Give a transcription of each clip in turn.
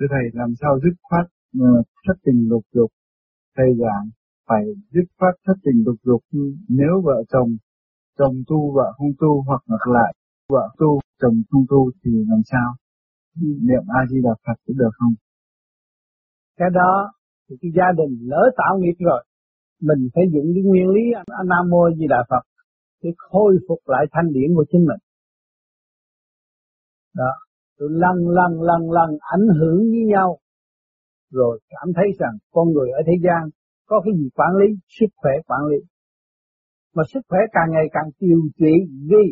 Thưa Thầy làm sao dứt khoát uh, thất tình lục dục? Thầy giảng phải dứt khoát thất tình lục dục. Nếu vợ chồng chồng tu vợ không tu hoặc ngược lại vợ tu chồng không tu thì làm sao? Niệm a di đà phật cũng được không? Cái đó thì cái gia đình lỡ tạo nghiệp rồi mình phải dùng cái nguyên lý nam mô di đà phật để khôi phục lại thanh điển của chính mình. Đó rồi lần lần lần lần ảnh hưởng với nhau. Rồi cảm thấy rằng con người ở thế gian có cái gì quản lý? Sức khỏe quản lý. Mà sức khỏe càng ngày càng tiêu trị đi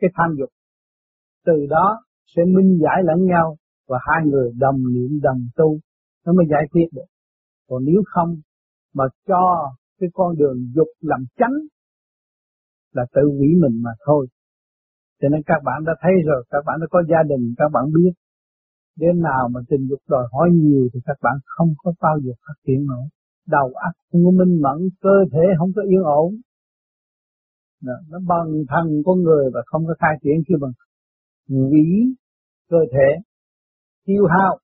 cái tham dục. Từ đó sẽ minh giải lẫn nhau và hai người đồng niệm, đồng tu. Nó mới giải quyết được. Còn nếu không mà cho cái con đường dục làm chánh là tự hủy mình mà thôi cho nên các bạn đã thấy rồi các bạn đã có gia đình các bạn biết. Đến nào mà tình dục đòi hỏi nhiều thì các bạn không có bao giờ phát triển nổi. Đầu óc không có minh mẫn cơ thể không có yên ổn. Nó, nó bằng thân con người và không có khai triển khi bằng nghĩ cơ thể tiêu hao.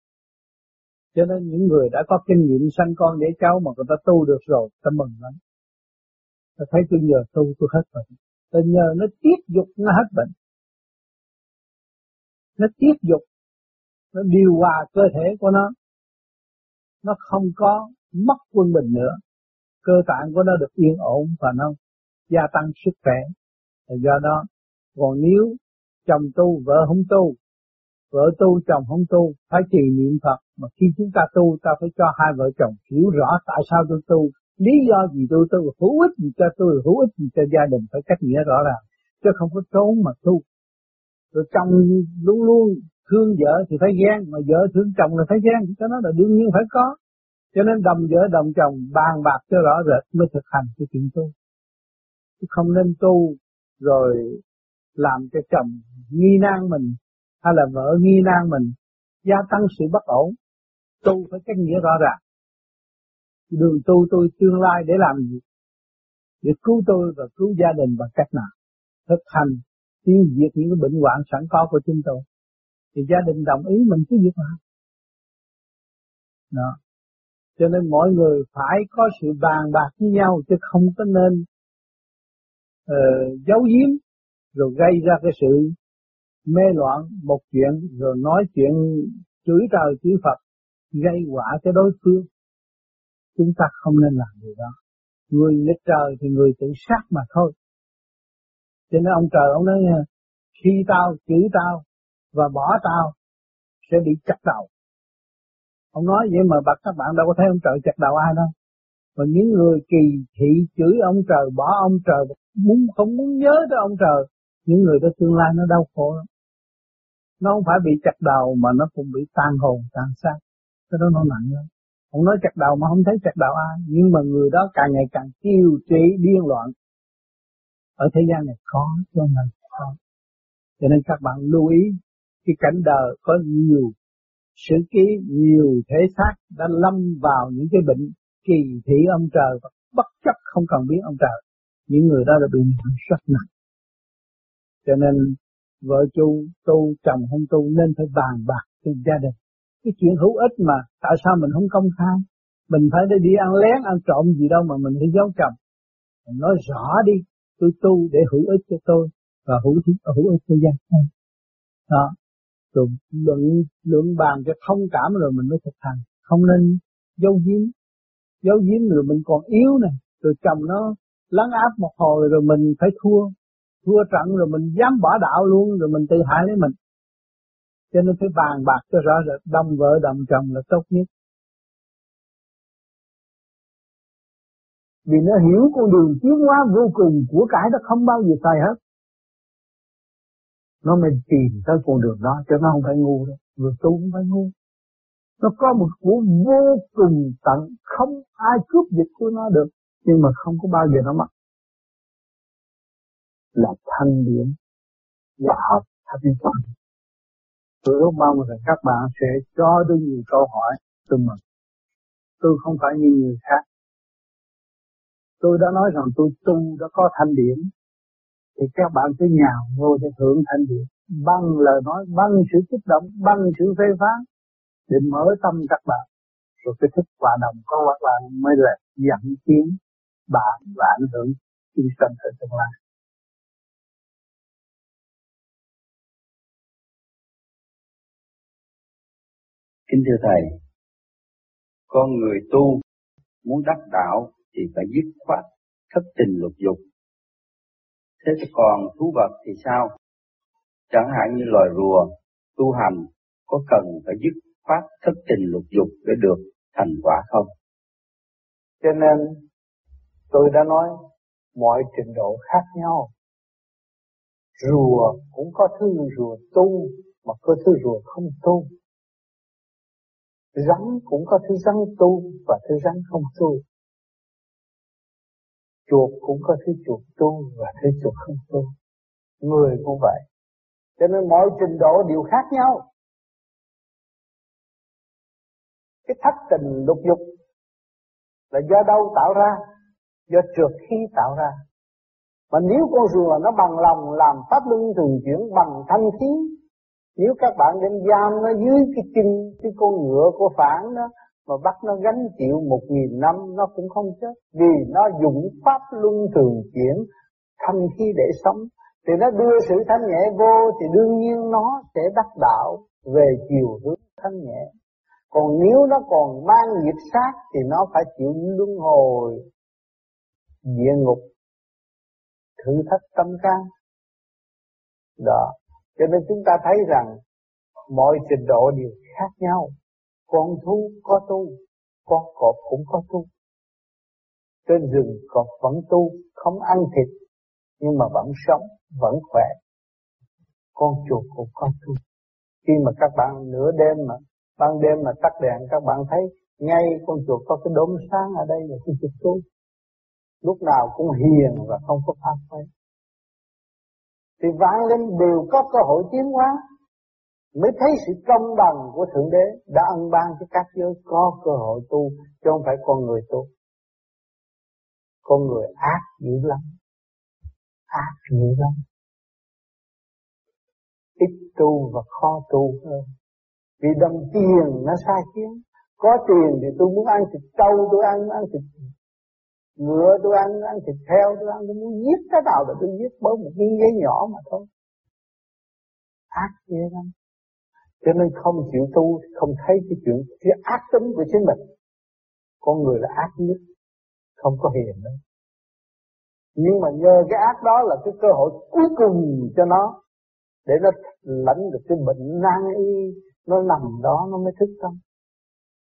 Cho nên những người đã có kinh nghiệm sanh con để cháu mà người ta tu được rồi ta mừng lắm. Ta thấy tôi nhờ tu tôi hết bệnh. Ta nhờ nó tiếp dục nó hết bệnh nó tiếp dục, nó điều hòa cơ thể của nó. Nó không có mất quân bình nữa. Cơ tạng của nó được yên ổn và nó gia tăng sức khỏe. Là do đó, còn nếu chồng tu, vợ không tu, vợ tu, chồng không tu, phải trì niệm Phật. Mà khi chúng ta tu, ta phải cho hai vợ chồng hiểu rõ tại sao tôi tu, lý do gì tôi tu, hữu ích gì cho tôi, hữu ích gì cho gia đình, phải cách nghĩa rõ ràng. Chứ không có trốn mà tu rồi chồng luôn luôn thương vợ thì phải ghen, mà vợ thương chồng là phải ghen cho nó là đương nhiên phải có. Cho nên đồng vợ, đồng chồng bàn bạc cho rõ rệt mới thực hành cái chuyện tu. Chứ không nên tu rồi làm cho chồng nghi nan mình, hay là vợ nghi nan mình, gia tăng sự bất ổn. Tu phải cách nghĩa rõ ràng. Đường tu tôi tương lai để làm gì? Để cứu tôi và cứu gia đình bằng cách nào? Thực hành tiêu diệt những cái bệnh hoạn sẵn có của chúng tôi. Thì gia đình đồng ý mình cứ việc làm. Đó. Cho nên mọi người phải có sự bàn bạc với nhau chứ không có nên uh, giấu giếm rồi gây ra cái sự mê loạn một chuyện rồi nói chuyện chửi trời chửi Phật gây quả cho đối phương. Chúng ta không nên làm điều đó. Người nghịch trời thì người tự sát mà thôi cho nên ông trời ông nói, khi tao, chửi tao và bỏ tao sẽ bị chặt đầu. Ông nói vậy mà bật các bạn đâu có thấy ông trời chặt đầu ai đâu. Mà những người kỳ thị chửi ông trời, bỏ ông trời, muốn, không muốn nhớ tới ông trời, những người đó tương lai nó đau khổ lắm. Nó không phải bị chặt đầu mà nó cũng bị tan hồn, tan xác. Cái đó nó nặng lắm. Ông nói chặt đầu mà không thấy chặt đầu ai, nhưng mà người đó càng ngày càng tiêu trị điên loạn ở thế gian này có cho mình có cho nên các bạn lưu ý, cái cảnh đời có nhiều sự ký, nhiều thể xác đã lâm vào những cái bệnh kỳ thị ông trời và bất chấp không cần biết ông trời. Những người đó là bị nhiễm rất nặng. Cho nên vợ chú tu, chồng không tu nên phải bàn bạc trong gia đình. Cái chuyện hữu ích mà tại sao mình không công khai? Mình phải đi ăn lén, ăn trộm gì đâu mà mình phải giấu chồng. Mình nói rõ đi tôi tu để hữu ích cho tôi và hữu ích hữu ích cho gia đình đó. Rồi luận luận bàn cho thông cảm rồi mình mới thực hành. Không nên giấu giếm. Giấu giếm rồi mình còn yếu này rồi chồng nó lắng áp một hồi rồi mình phải thua. Thua trận rồi mình dám bỏ đạo luôn, rồi mình tự hại lấy mình. Cho nên phải bàn bạc cho rõ rệt. Đồng vợ, đồng chồng là tốt nhất. Vì nó hiểu con đường tiến hóa vô cùng của cải nó không bao giờ sai hết. Nó mới tìm tới con đường đó cho nó không phải ngu đâu. Người tu không phải ngu. Nó có một của vô cùng tận, không ai cướp dịch của nó được, nhưng mà không có bao giờ nó mất. Là thanh điển và hợp thanh toàn tôi rất mong rằng các bạn sẽ cho tôi nhiều câu hỏi tôi mừng. Tôi không phải như người khác tôi đã nói rằng tôi tu đã có thanh điển. Thì các bạn cứ nhào vô để hưởng thanh điển. Bằng lời nói bằng sự kích động bằng sự phê phán để mở tâm các bạn. Rồi cái thức hòa đồng có các bạn mới là dẫn tiến bạn và ảnh hưởng chúng sanh ở tương lai. Kính thưa Thầy, con người tu muốn đắc đạo thì phải dứt khoát thất tình lục dục. Thế còn thú vật thì sao? Chẳng hạn như loài rùa, tu hành có cần phải dứt khoát thất tình lục dục để được thành quả không? Cho nên tôi đã nói mọi trình độ khác nhau. Rùa cũng có thứ rùa tu mà có thứ rùa không tu. Rắn cũng có thứ rắn tu và thứ rắn không tu. Chuột cũng có thứ chuột tu và thứ chuột không tu. Người cũng vậy. Cho nên mọi trình độ đều khác nhau. Cái thất tình lục dục là do đâu tạo ra? Do trượt khí tạo ra. Mà nếu con rùa nó bằng lòng làm pháp luân thường chuyển bằng thanh khí, nếu các bạn đem giam nó dưới cái chân, cái con ngựa của phản đó mà bắt nó gánh chịu một nghìn năm, nó cũng không chết. Vì nó dùng pháp luân thường chuyển, thanh khí để sống. Thì nó đưa sự thanh nhẹ vô, thì đương nhiên nó sẽ đắc đạo về chiều hướng thanh nhẹ. Còn nếu nó còn mang nghiệp sát, thì nó phải chịu luân hồi địa ngục, thử thách tâm can. Đó. Cho nên chúng ta thấy rằng mọi trình độ đều khác nhau. Con thú có tu, con cọp cũng có tu. Trên rừng cọp vẫn tu, không ăn thịt, nhưng mà vẫn sống, vẫn khỏe. Con chuột cũng có tu. Khi mà các bạn nửa đêm mà, ban đêm mà tắt đèn các bạn thấy ngay con chuột có cái đốm sáng ở đây là con chuột tu. Lúc nào cũng hiền và không có phát huy thì vạn linh đều có cơ hội tiến hóa mới thấy sự công bằng của thượng đế đã ân ban cho các giới có cơ hội tu, chứ không phải con người tu. Con người ác dữ lắm. Ác dữ lắm. Ít tu và khó tu hơn. Vì đồng tiền nó sai khiến có tiền thì tôi muốn ăn thịt trâu, tôi ăn ăn thịt ngựa, tôi ăn ăn thịt heo, tôi ăn, tôi muốn giết cái nào là tôi giết bởi một miếng giấy nhỏ mà thôi. Ác ghê lắm cho nên không chịu tu, không thấy cái chuyện cái ác tính của chính mình con người là ác nhất, không có hiền nữa. nhưng mà nhờ cái ác đó là cái cơ hội cuối cùng cho nó, để nó lãnh được cái bệnh nan y, nó nằm đó, nó mới thức tâm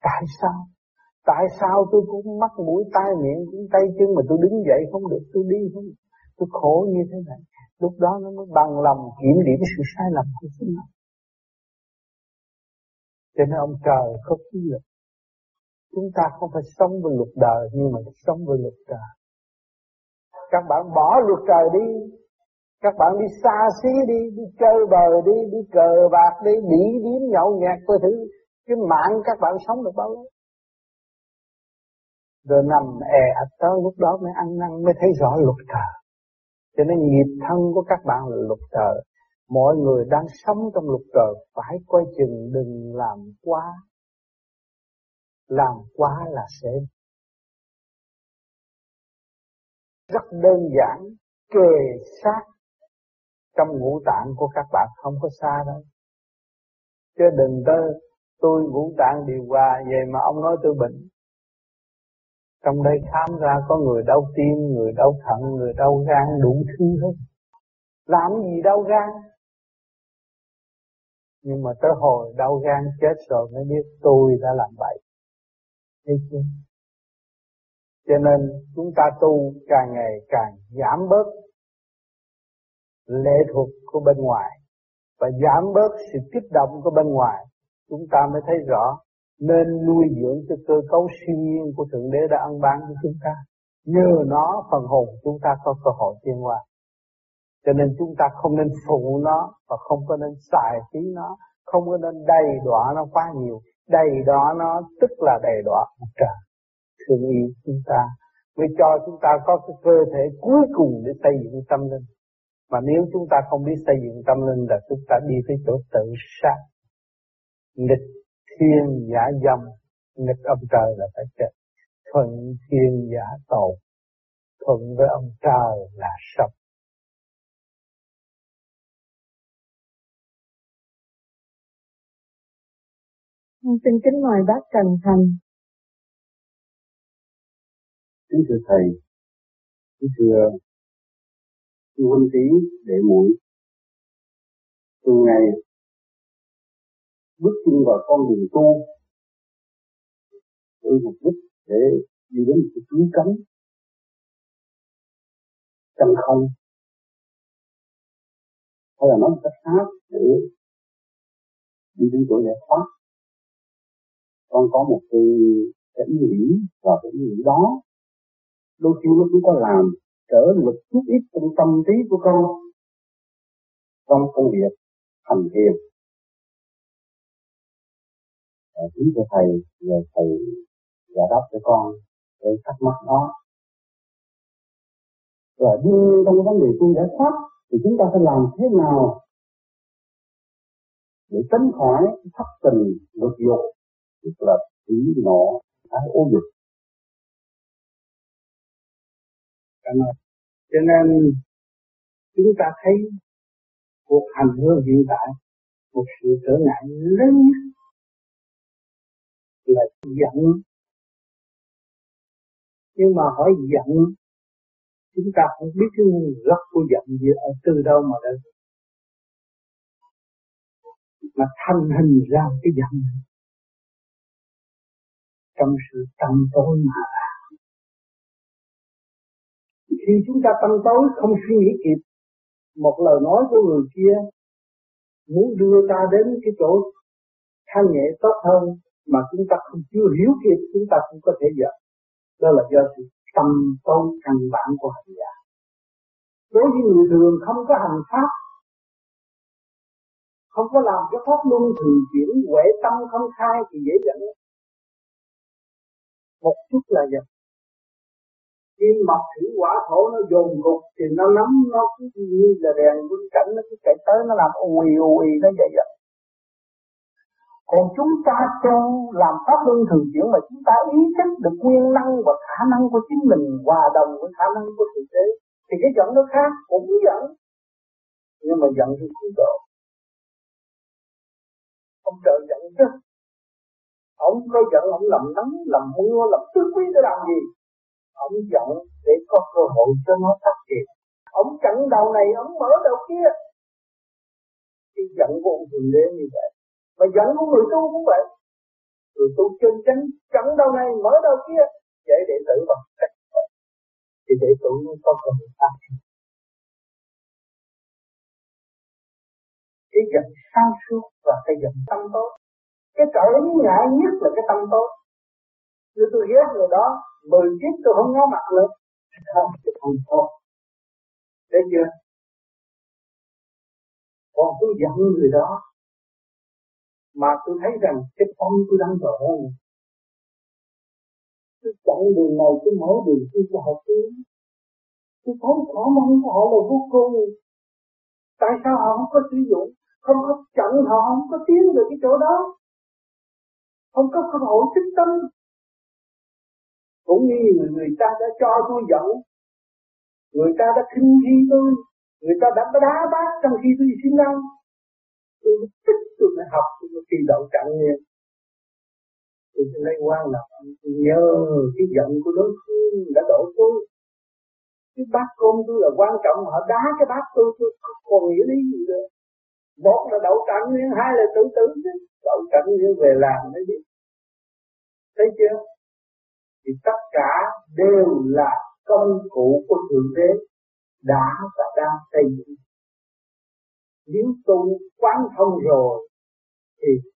tại sao Tại sao tôi cũng mắc mũi, tai, miệng cũng tay chân mà tôi đứng dậy không được, tôi đi không được. Tôi khổ như thế này. Lúc đó nó mới bằng lòng kiểm điểm sự sai lầm của chính mình. Cho nên ông trời có quy luật. Chúng ta không phải sống với luật đời nhưng mà sống với luật trời. Các bạn bỏ luật trời đi. Các bạn đi xa xí đi, đi chơi bờ đi, đi cờ bạc đi, đĩ điếm nhậu nhạt coi thử. Cái mạng các bạn sống được bao lâu? rồi nằm è ạch tới lúc đó mới ăn năn mới thấy rõ luật trời cho nên nghiệp thân của các bạn là luật trời mọi người đang sống trong lục trời phải coi chừng đừng làm quá làm quá là sẽ rất đơn giản kề sát trong ngũ tạng của các bạn không có xa đâu chứ đừng tới tôi ngũ tạng điều hòa về mà ông nói tôi bệnh trong đây khám ra có người đau tim, người đau thận, người đau gan, đủ thứ hết. Làm gì đau gan? Nhưng mà tới hồi đau gan chết rồi mới biết tôi đã làm bậy. Thấy chưa? Cho nên chúng ta tu càng ngày càng giảm bớt lệ thuộc của bên ngoài và giảm bớt sự kích động của bên ngoài, chúng ta mới thấy rõ nên nuôi dưỡng cái cơ cấu siêu nhiên của Thượng Đế đã ăn bán cho chúng ta. Nhờ nó phần hồn chúng ta có cơ hội tiến qua. Cho nên chúng ta không nên phụ nó và không có nên xài phí nó, không có nên đầy đọa nó quá nhiều. Đầy đọa nó tức là đầy đọa mặt trời. Thương yêu chúng ta. Mới cho chúng ta có cái cơ thể cuối cùng để xây dựng tâm linh. Mà nếu chúng ta không biết xây dựng tâm linh là chúng ta đi tới chỗ tự sát, nghịch thiên giả dâm. Nghịch ông trời là phải chết. Thuận thiên giả tồn. Thuận với ông trời là sống. Xin kính mời bác Trần Thành. Kính thưa Thầy, kính thưa huynh tí đệ muội. Từ ngày bước chân vào con đường tu với mục đích để đi đến một cái cứu cánh. Chân không. Hay là nói một cách khác để đi đến chỗ giải thoát con có một cái, cảnh nghĩ và cái nghĩ đó. Đôi khi nó cũng có làm trở lực chút ít trong tâm trí của con trong công việc hành thiền. À, kính thưa thầy nhờ thầy giải đáp cho con cái thắc mắc đó. Và đương nhiên trong vấn đề tu giải thoát thì chúng ta phải làm thế nào để tránh khỏi thất tình ngược dục tức là trí nó thái ô dục. Cho nên, chúng ta thấy cuộc hành hương hiện tại, một sự trở ngại lớn nhất là giận. Nhưng mà hỏi giận, chúng ta không biết cái nguồn gốc của giận gì ở từ đâu mà đến mà thành hình ra cái giận trong sự tâm tối mà. Khi chúng ta tâm tối, không suy nghĩ kịp, một lời nói của người kia muốn đưa ta đến cái chỗ thanh nhẹ tốt hơn mà chúng ta không, chưa hiểu kịp, chúng ta cũng có thể giận. Đó là do sự tâm tối căn bản của hành giả. Đối với người thường không có hành pháp, không có làm cái pháp luân thường chuyển, huệ tâm không khai thì dễ dẫn một chút là giận kim mộc thủy quả thổ nó dồn cục thì nó nắm nó cứ như là đèn quân cảnh, nó cứ chạy tới, nó làm ù ì ù ì, nó vậy vậy. Còn chúng ta tu làm pháp luân thường chuyển mà chúng ta ý thức được nguyên năng và khả năng của chính mình, hòa đồng với khả năng của thực tế. Thì cái giận nó khác, cũng giận, nhưng mà giận thì không độ ông trời giận chứ ông có giận ông làm nắng, làm mưa, làm tứ quý để làm gì? Ông giận để có cơ hội cho nó phát triển. Ông chặn đầu này, ông mở đầu kia. Cái giận của ông thường đế như vậy. Mà giận của người tu cũng vậy. Người tu chân chánh chặn đầu này, mở đầu kia để tử bằng cách thì để tử mới có cơ hội phát triển. Cái giận sáng suốt và cái giận tâm tốt cái trở ngại nhất là cái tâm tôi như tôi ghét người đó, mười kiếp tôi không ngó mặt nữa. Không thì không tốt thấy chưa? Còn tôi giận người đó. Mà tôi thấy rằng cái tâm tôi đang đổ tôi chọn đường này, tôi mở đường, tôi cho họ tiến tôi thấy khả năng của họ là vô cùng. Tại sao họ không có sử dụng? Không có chặn họ, không có tiến được cái chỗ đó không có cơ hội thức tâm. Cũng như người người ta đã cho tôi giận. Người ta đã khinh khi tôi. Người ta đã đá bát trong khi tôi sinh ăn tôi thích tôi phải học, tôi phải thi đậu trạng nghiệp tôi sẽ lấy quan là tôi nhớ cái giận của đối phương đã đổ tôi. Cái bát cơm tôi là quan trọng, họ đá cái bát tôi tôi không còn nghĩa lý gì nữa một là đậu trạng nhiên hai là tự tử. Chứ đậu trạng nhiên về làm mới biết. Thấy chưa? Thì tất cả đều là công cụ của thượng đế đã và đang xây dựng. Nếu tu quán thông rồi, thì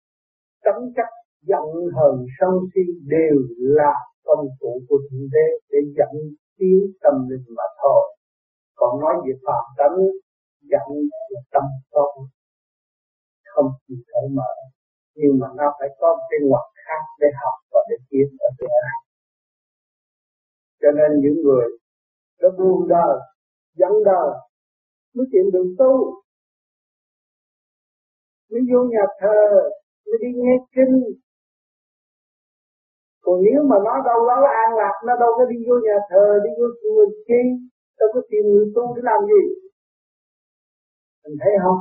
tấm chất giận hờn sân si đều là công cụ của thượng đế để dẫn tiến tâm linh mà thôi. Còn nói về phạm tánh, giận là tâm tốt không chịu cởi mở nhưng mà nó phải có cái ngoặt khác để học và để tiến ở tương lai cho nên những người nó buông đời, dẫn đời mới chuyện đường tu, mới vô nhà thờ, mới đi nghe kinh. Còn nếu mà nó đâu đó an lạc, nó đâu có đi vô nhà thờ, đi vô chùa chi, đâu có tìm người tu để làm gì? Mình thấy không?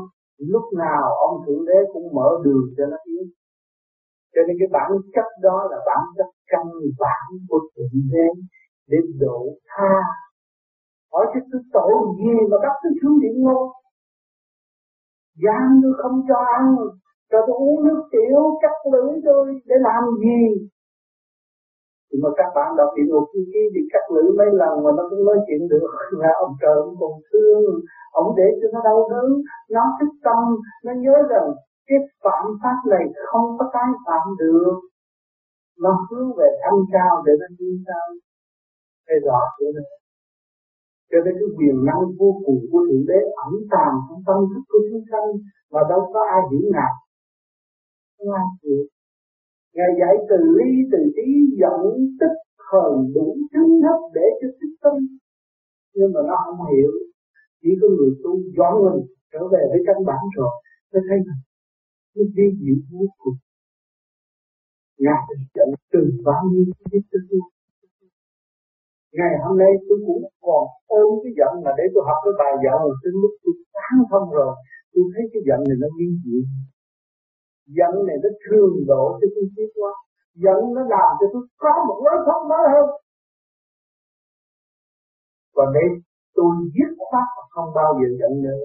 Lúc nào ông thượng đế cũng mở đường cho nó tiến cho nên cái bản chất đó là bản chất căn bản của thượng đế để độ tha. Hỏi chứ tôi tội gì mà bắt tôi xuống địa ngục giam tôi không cho ăn rồi tôi uống nước tiểu cắt lưỡi tôi để làm gì? Thì mà các bạn đọc địa ngục kia ký bị cắt lưỡi mấy lần mà nó cũng nói chuyện được. Là ông trời, ông còn thương, ông để cho nó đau đớn. Nó thích tâm, nó nhớ rằng cái phạm pháp này không có tái phạm được. Nó hướng về thanh cao để nó đi sao hay rõ chưa này. Cho nên cái quyền năng vô cùng của thượng đế ẩn tàng trong tâm thức của chúng sanh, mà đâu có ai hiểu nào không ai hiểu ngài dạy từ ly, từ trí dẫn tích hờn, đủ chứng thấp để cho thích tâm. Nhưng mà nó không hiểu. Chỉ có người tu dọn mình trở về với căn bản rồi mới thấy rằng nó vi diệu vô cùng. Ngài dẫn từ bao nhiêu cái cho tôi. Ngày hôm nay tôi cũng còn ôm cái giận mà để tôi học cái bài giận rồi tới lúc tôi sáng thông rồi, tôi thấy cái giận này nó liên diệu giận này nó thường độ cho tôi tiến quá, giận nó làm cho tôi có một lối thoát mới hơn. Còn đây tôi dứt khoát mà không bao giờ giận nữa.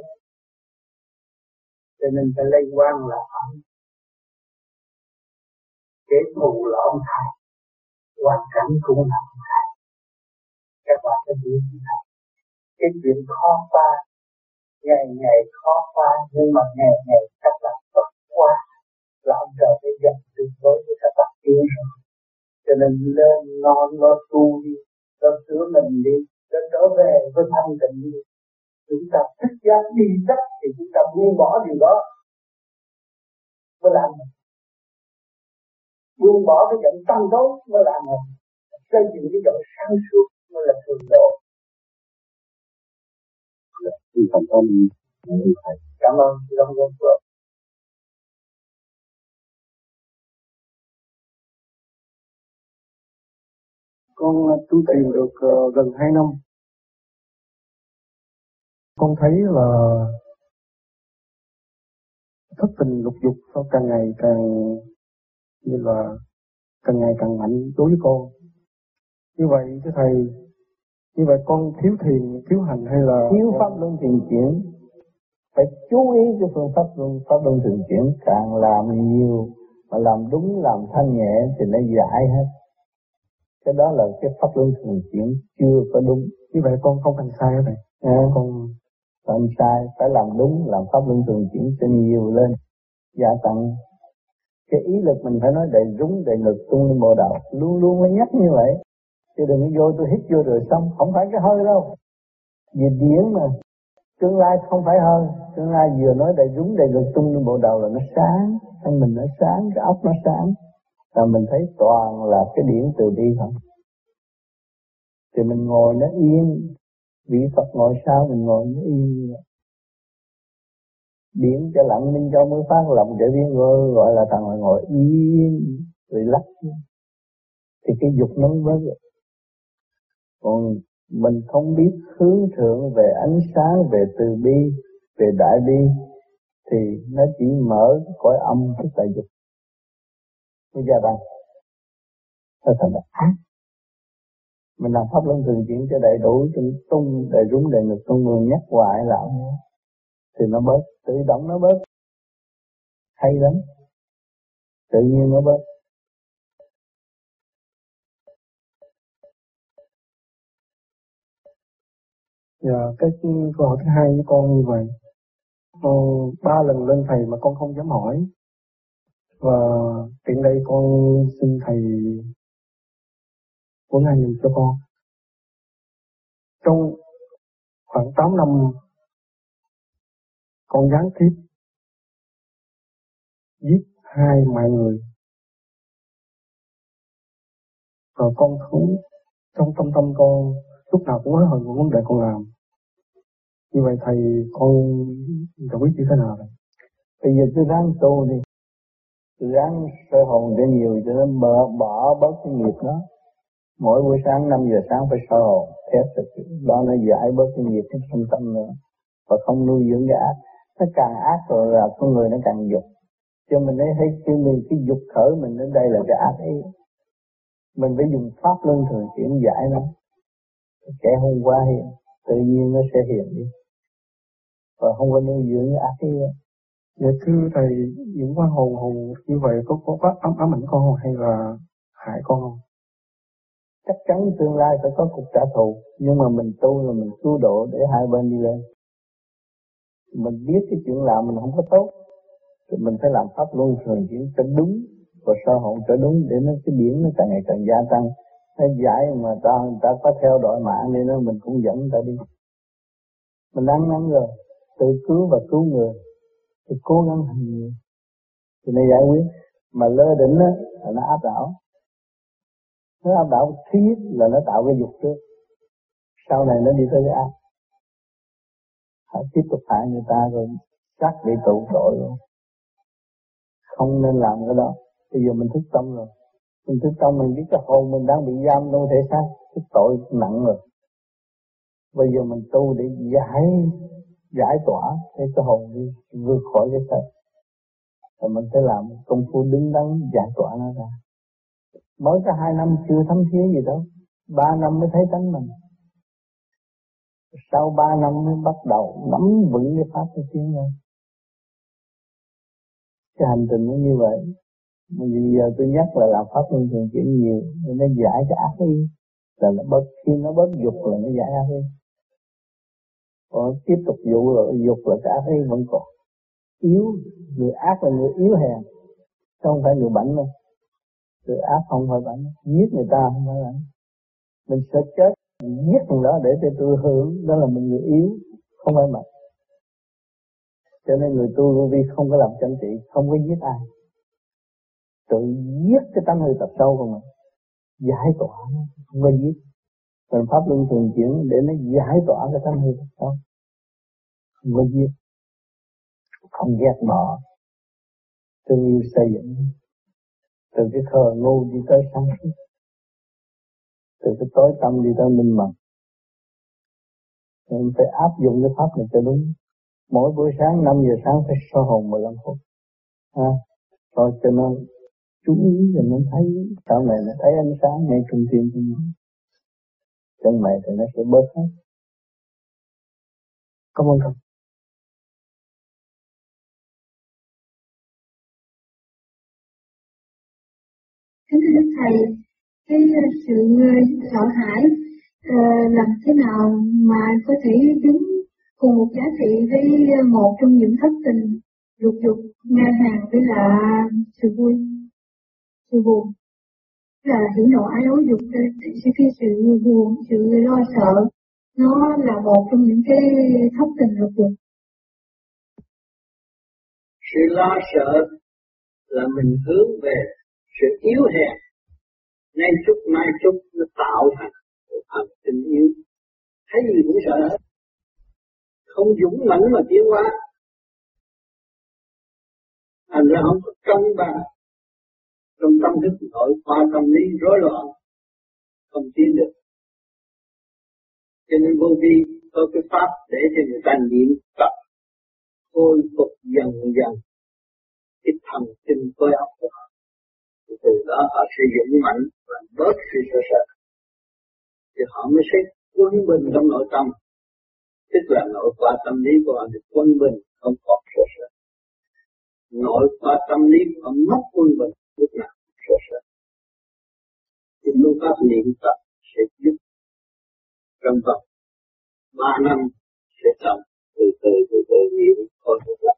Cho nên phải lấy quan là ông kẻ thù là ông thầy. Hoàn cảnh cũng là ông thầy. Các bạn sẽ biết cái chuyện khó qua ngày ngày khó qua nhưng mà ngày ngày rồi cho nên lên non lo tu đi lo sửa mình đi lo trở về với thanh tịnh đi. Chúng ta thích giác đi chắc thì chúng ta buông bỏ điều đó. Mới làm buông bỏ cái giận tăng tốt mới làm xây dựng cái đội sáng suốt mới là thường độ. Cảm ơn. Thầy cảm ơn. Sự đóng góp con tu thiền được uh, gần 2 năm. Con thấy là thất tình lục dục nó càng ngày càng như là càng ngày càng mạnh đối với con. Như vậy thưa thầy như vậy con thiếu thiền thiếu hành hay là thiếu pháp luân thiền chuyển. Phải chú ý cái phương pháp luân pháp luân thiền chuyển. Càng làm nhiều mà làm đúng làm thanh nhẹ thì nó giải hết cái đó là cái pháp luân thường chuyển chưa có đúng. Như vậy con không hành sai thầy à, con làm sai. Phải làm đúng làm pháp luân thường chuyển cho nhiều lên. Gia tăng cái ý lực mình phải nói đầy rúng đầy ngực tung lên bộ đạo luôn luôn phải nhắc như vậy. Chứ đừng có vô tôi hít vô rồi xong. Không phải cái hơi đâu. Vì điển mà. Tương lai không phải hơi. Tương lai vừa nói đầy rúng đầy ngực tung lên bộ đầu là nó sáng. Thân mình nó sáng cái óc nó sáng là mình thấy toàn là cái điển từ bi không? Thì mình ngồi nó yên, vị Phật ngồi sao mình ngồi nó yên? Điển cho lặng minh cho mới phát lòng trở viên ngôi gọi là thằng ngồi yên rồi lắc thì cái dục nó mới còn mình không biết hướng thượng về ánh sáng, về từ bi, về đại bi, thì nó chỉ mở cõi âm, cái tài dục bây giờ bạn nó thành là ác. Mình làm pháp luân thường chuyển cho đầy đủ cho tung đầy rúng đầy ngực tung người nhắc hoài lão thì nó bớt tự động nó bớt. Hay lắm. Tự nhiên nó bớt. Dạ, cái câu hỏi thứ hai với con như vậy. Con ba lần lên thầy mà con không dám hỏi. Và tiện đây con xin thầy của ngài dùm cho con. Trong khoảng 8 năm, con gián tiếp giết hai mạng người. Rồi con thú trong tâm tâm con lúc nào cũng hối hận của vấn đề con làm. Như vậy thầy, con giải quyết như thế nào đây. Bây giờ tôi đang tu đi ráng sơ hồn cho nhiều cho nó bỏ, bỏ bớt cái nghiệp đó. Mỗi buổi sáng 5 giờ sáng phải sơ hồn thét đó nó giải bớt cái nghiệp cái tâm tâm nữa. Và không nuôi dưỡng cái ác. Nó càng ác rồi là con người nó càng dục. Cho mình thấy thấy khi mình cái dục khởi mình đến đây là cái ác ấy. Mình phải dùng pháp luân thường chuyển giải nó. Kẻ hôm qua hiện tự nhiên nó sẽ hiện đi. Và không có nuôi dưỡng cái ác ấy nữa. Dạ thưa thầy, những quan hồn hồn như vậy có có quá ám ám ảnh con không hay là hại con không? Chắc chắn tương lai phải có cuộc trả thù, nhưng mà mình tu là mình cứu độ để hai bên đi lên. Mình biết cái chuyện làm mình không có tốt, thì mình phải làm pháp luân thường chuyển cho đúng và sơ hồn cho đúng để nó cái điểm nó càng ngày càng gia tăng. Nó giải mà ta người ta có theo đội mạng nên nó mình cũng dẫn người ta đi. Mình ăn năn rồi, tự cứu và cứu người thì cố gắng hành nhiều. Thì nó giải quyết. Mà lơ đỉnh á, là nó áp đảo. Nó áp đảo thứ nhất là nó tạo cái dục trước. Sau này nó đi tới cái ác. Hãy tiếp tục hại người ta rồi chắc bị tụ tội luôn. Không nên làm cái đó. Bây giờ mình thức tâm rồi. Mình thức tâm, mình biết cái hồn mình đang bị giam trong thể xác. Cái tội nặng rồi. Bây giờ mình tu để giải giải tỏa cái cái hồn đi vượt khỏi cái thật rồi mình phải làm công phu đứng đắn giải tỏa nó ra. Mới có hai năm chưa thấm thía gì đâu. Ba năm mới thấy tánh mình. Sau ba năm mới bắt đầu nắm vững cái pháp cái tiếng lên cái hành trình nó như vậy. Mà giờ tôi nhắc là làm pháp luân thường chuyển nhiều nên nó giải cái ác đi là nó bớt, khi nó bớt dục là nó giải ác đi còn tiếp tục dụ là dục là cả thấy vẫn còn. Yếu, người ác là người yếu hèn, chứ không phải người bệnh đâu. Người ác không phải bệnh, giết người ta không phải bệnh. Mình sẽ chết, mình giết thằng đó để cho tôi hưởng, đó là mình người yếu, không phải bệnh. Cho nên người tu vô vi không có làm chân trị không có giết ai. Tự giết cái tâm hư tập sâu của mình, giải tỏa nó, không có giết. Phần pháp luân thường chuyển để nó giải tỏa cái tâm hư. Không có giết. Không ghét bỏ. Thương yêu xây dựng. Từ cái khờ ngu đi tới sáng suốt. Từ cái tối tâm đi tới minh mẫn. mình phải áp dụng cái pháp này cho đúng. Mỗi buổi sáng 5 giờ sáng phải soi hồn 15 phút. Ha. Rồi cho nó chú ý, rồi nó thấy sau này nó thấy ánh sáng ngay trung tim của mình chân mày thì nó sẽ bớt hết. Cảm ơn thầy. Kính thưa thầy cái sự sợ hãi uh, làm thế nào mà có thể đứng cùng một giá trị với một trong những thất tình dục dục ngang hàng với là sự vui sự buồn? Là hỉ nộ ái ố dục cái, cái sự buồn sự lo sợ nó là một trong những cái thất tình lục dục. Sự lo sợ là mình hướng về sự yếu hèn. Nay chút mai chút nó tạo thành một tình yêu. Thấy gì cũng sợ hết. Không dũng mãnh mà tiến hóa. Thành ra không có công bằng trong tâm thức nội qua tâm lý rối loạn, không tiến được. Cho nên vô vi, có cái pháp để cho người ta niệm tập khôi phục dần dần cái thần kinh khối óc của họ. Từ đó họ sẽ dũng mạnh và bớt sự sợ sợ thì họ mới sẽ quân bình trong nội tâm. Tức là nội qua tâm lý của họ được quân bình, không còn sợ sợ nội qua tâm lý của họ mất quân bình lúc nào sợ sợ thì phương pháp niệm tập sẽ giúp trong vòng ba năm sẽ xong từ từ từ từ niệm khôi được lắm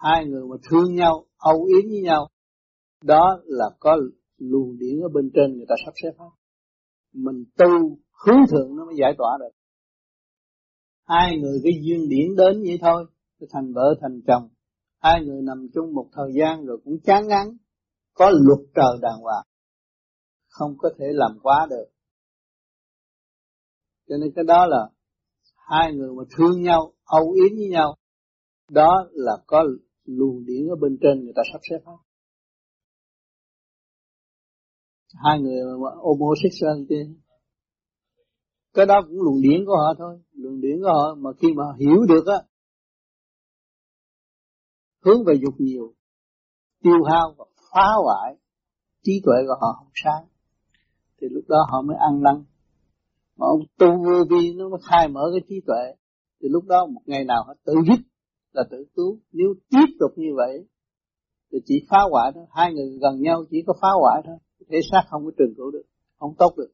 hai người mà thương nhau, âu yếm với nhau, đó là có luồng điển ở bên trên người ta sắp xếp hết. Mình tu hướng thượng nó mới giải tỏa được hai người cái duyên điển đến vậy thôi thành vợ thành chồng. Hai người nằm chung một thời gian rồi cũng chán ngán, có luật trời đàng hoàng, không có thể làm quá được. Cho nên cái đó là hai người mà thương nhau, âu yếm với nhau, đó là có luồng điển ở bên trên người ta sắp xếp hết. Hai người mà homosexuality cái đó cũng luồng điển của họ thôi. Luồng điển của họ mà khi mà hiểu được á, hướng về dục nhiều, tiêu hao và phá hoại trí tuệ của họ không sáng, thì lúc đó họ mới ăn năn mà ông tu vô vi nó mới khai mở cái trí tuệ, thì lúc đó một ngày nào họ tự giết là tự cứu. Nếu tiếp tục như vậy, thì chỉ phá hoại thôi. Hai người gần nhau chỉ có phá hoại thôi. Thể xác không có trường cứu được, không tốt được.